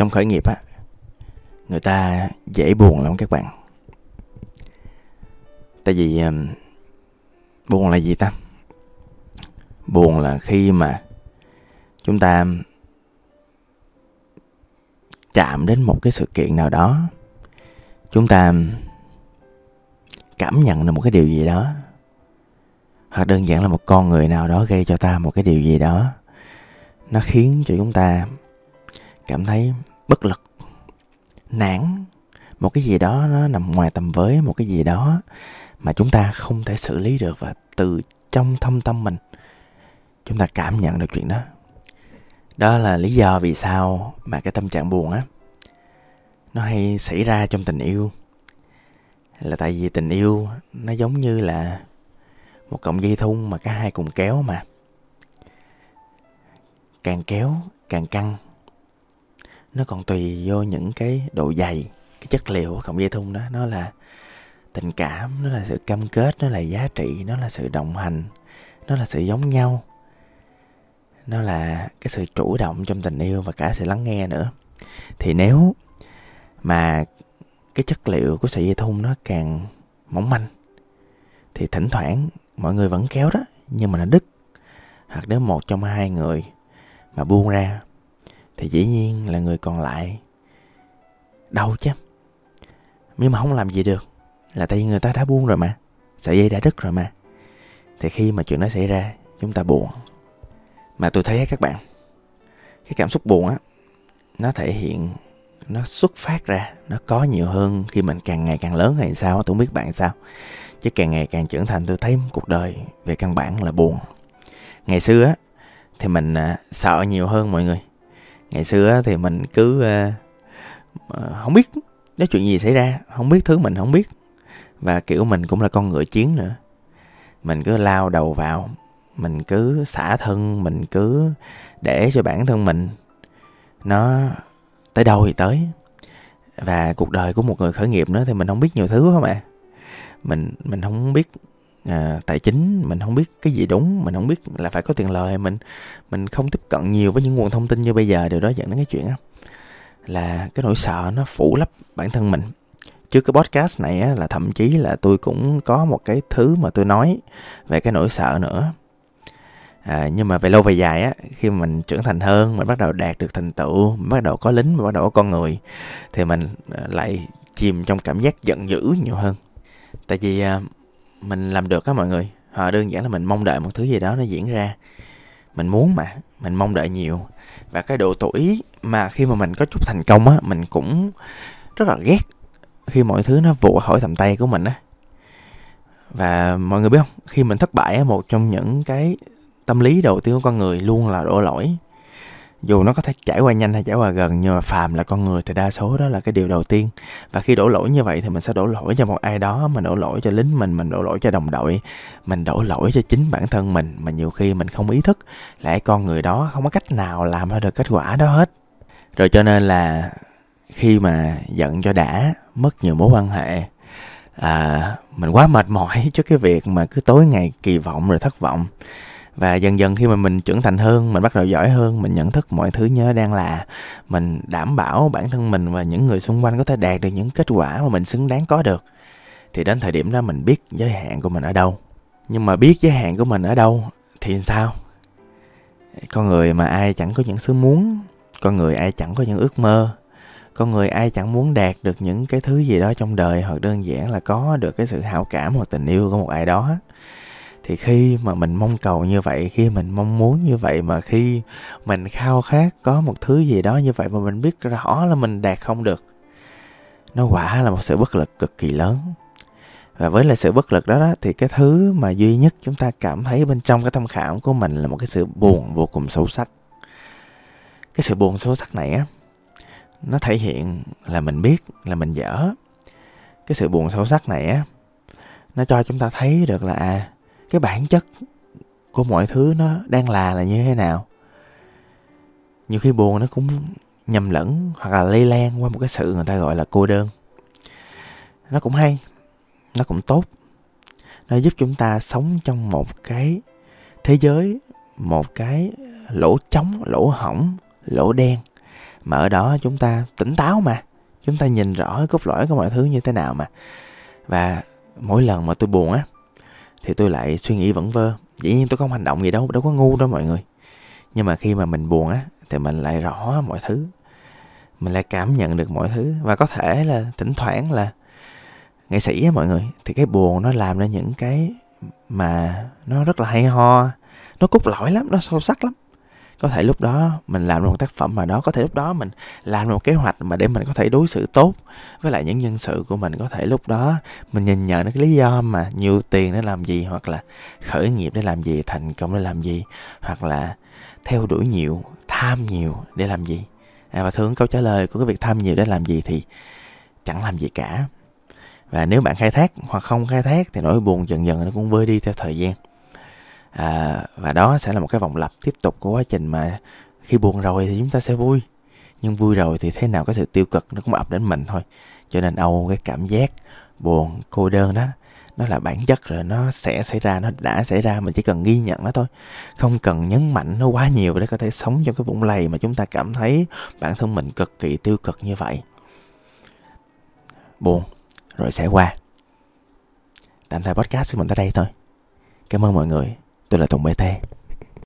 trong khởi nghiệp á người ta dễ buồn lắm các bạn. Tại vì um, buồn là gì ta? Buồn là khi mà chúng ta chạm đến một cái sự kiện nào đó chúng ta cảm nhận được một cái điều gì đó hoặc đơn giản là một con người nào đó gây cho ta một cái điều gì đó nó khiến cho chúng ta cảm thấy bất lực, nản. Một cái gì đó nó nằm ngoài tầm với một cái gì đó mà chúng ta không thể xử lý được và từ trong thâm tâm mình, chúng ta cảm nhận được chuyện đó. Đó là lý do vì sao mà cái tâm trạng buồn á, nó hay xảy ra trong tình yêu. Là tại vì tình yêu nó giống như là một cọng dây thun mà cả hai cùng kéo mà. Càng kéo, càng căng nó còn tùy vô những cái độ dày, cái chất liệu của cọng dây thun đó. Nó là tình cảm, nó là sự cam kết, nó là giá trị, nó là sự đồng hành, nó là sự giống nhau. Nó là cái sự chủ động trong tình yêu và cả sự lắng nghe nữa. Thì nếu mà cái chất liệu của sợi dây thun nó càng mỏng manh, thì thỉnh thoảng mọi người vẫn kéo đó, nhưng mà nó đứt. Hoặc nếu một trong hai người mà buông ra thì dĩ nhiên là người còn lại. Đau chứ nhưng mà không làm gì được, là tại vì người ta đã buông rồi mà. Sợi dây đã đứt rồi mà. Thì khi mà chuyện đó xảy ra, chúng ta buồn. Mà tôi thấy các bạn, cái cảm xúc buồn á, nó thể hiện, nó xuất phát ra, nó có nhiều hơn khi mình càng ngày càng lớn hay sao tôi không biết bạn sao. Chứ càng ngày càng trưởng thành, tôi thấy cuộc đời về căn bản là buồn. Ngày xưa á, thì mình à, sợ nhiều hơn mọi người ngày xưa thì mình cứ ờ, ờ, không biết nói chuyện gì xảy ra không biết thứ mình không biết. Và, kiểu, mình cũng là con ngựa chiến nữa. Mình cứ lao đầu vào, mình cứ xả thân, mình cứ để cho bản thân mình nó tới đâu thì tới. Và cuộc đời của một người khởi nghiệp nữa thì mình không biết nhiều thứ không ạ mình mình không biết à, tài chính mình không biết cái gì đúng mình không biết là phải có tiền lời mình mình không tiếp cận nhiều với những nguồn thông tin như bây giờ điều đó dẫn đến cái chuyện đó là cái nỗi sợ nó phủ lấp bản thân mình. Trước cái podcast này á, là thậm chí là tôi cũng có một cái thứ mà tôi nói về cái nỗi sợ nữa. À, nhưng mà về lâu về dài á khi mà mình trưởng thành hơn mình bắt đầu đạt được thành tựu mình bắt đầu có lính mình bắt đầu có con người thì mình à, lại chìm trong cảm giác giận dữ nhiều hơn. Tại vì à, mình làm được á mọi người. Họ đơn giản là mình mong đợi một thứ gì đó nó diễn ra. Mình muốn mà, mình mong đợi nhiều. Và cái độ tuổi mà khi mà mình có chút thành công á, mình cũng rất là ghét khi mọi thứ nó vụt khỏi tầm tay của mình á. Và mọi người biết không? Khi mình thất bại á, một trong những cái tâm lý đầu tiên của con người luôn là đổ lỗi dù nó có thể trải qua nhanh hay trải qua gần nhưng mà phàm là con người thì đa số đó là cái điều đầu tiên. Và khi đổ lỗi như vậy thì mình sẽ đổ lỗi cho một ai đó mình đổ lỗi cho lính mình mình đổ lỗi cho đồng đội mình đổ lỗi cho chính bản thân mình mà nhiều khi mình không ý thức. Lại con người đó không có cách nào làm ra được kết quả đó hết. Rồi cho nên là khi mà giận cho đã mất nhiều mối quan hệ à, mình quá mệt mỏi trước cái việc mà cứ tối ngày kỳ vọng rồi thất vọng và dần dần khi mà mình trưởng thành hơn, mình bắt đầu giỏi hơn, mình nhận thức mọi thứ nhớ đang là, mình đảm bảo bản thân mình và những người xung quanh có thể đạt được những kết quả mà mình xứng đáng có được, thì đến thời điểm đó mình biết giới hạn của mình ở đâu. Nhưng mà biết giới hạn của mình ở đâu thì sao? Con người mà ai chẳng có những sứ muốn, con người ai chẳng có những ước mơ, con người ai chẳng muốn đạt được những cái thứ gì đó trong đời, hoặc đơn giản là có được cái sự hảo cảm hoặc tình yêu của một ai đó thì khi mà mình mong cầu như vậy khi mình mong muốn như vậy mà khi mình khao khát có một thứ gì đó như vậy mà mình biết rõ là mình đạt không được nó quả là một sự bất lực cực kỳ lớn. Và với là sự bất lực đó, đó thì cái thứ mà duy nhất chúng ta cảm thấy bên trong cái tâm khảm của mình là một cái sự buồn vô cùng sâu sắc. Cái sự buồn sâu sắc này á nó thể hiện là mình biết là mình dở. Cái sự buồn sâu sắc này á nó cho chúng ta thấy được là à cái bản chất của mọi thứ nó đang là là như thế nào. Nhiều khi buồn nó cũng nhầm lẫn hoặc là lây lan qua một cái sự người ta gọi là cô đơn. Nó cũng hay, nó cũng tốt. Nó giúp chúng ta sống trong một cái thế giới, một cái lỗ trống, lỗ hỏng lỗ đen. Mà ở đó chúng ta tỉnh táo mà, chúng ta nhìn rõ cốt lõi của mọi thứ như thế nào mà. Và mỗi lần mà tôi buồn á thì tôi lại suy nghĩ vẫn vơ. Dĩ nhiên tôi không hành động gì đâu đâu có ngu đâu mọi người. Nhưng mà khi mà mình buồn á, thì mình lại rõ mọi thứ. Mình lại cảm nhận được mọi thứ. Và có thể là thỉnh thoảng là nghệ sĩ á mọi người, thì cái buồn nó làm ra những cái mà nó rất là hay ho. Nó cốt lõi lắm, nó sâu sắc lắm có thể lúc đó mình làm một tác phẩm mà đó có thể lúc đó mình làm một kế hoạch mà để mình có thể đối xử tốt với lại những nhân sự của mình. Có thể lúc đó mình nhìn nhận cái lý do mà nhiều tiền để làm gì hoặc là khởi nghiệp để làm gì thành công để làm gì hoặc là theo đuổi nhiều tham nhiều để làm gì. À, và thường câu trả lời của cái việc tham nhiều để làm gì thì chẳng làm gì cả. Và nếu bạn khai thác hoặc không khai thác thì nỗi buồn dần dần nó cũng vơi đi theo thời gian à, và đó sẽ là một cái vòng lặp tiếp tục của quá trình mà khi buồn rồi thì chúng ta sẽ vui. Nhưng vui rồi thì thế nào có sự tiêu cực nó cũng ập đến mình thôi. Cho nên âu cái cảm giác buồn cô đơn đó nó là bản chất rồi nó sẽ xảy ra nó đã xảy ra mình chỉ cần ghi nhận nó thôi. Không cần nhấn mạnh nó quá nhiều để có thể sống trong cái vũng lầy mà chúng ta cảm thấy bản thân mình cực kỳ tiêu cực như vậy. Buồn rồi sẽ qua. Tạm thời podcast của mình tới đây thôi. Cảm ơn mọi người tôi là tùng bt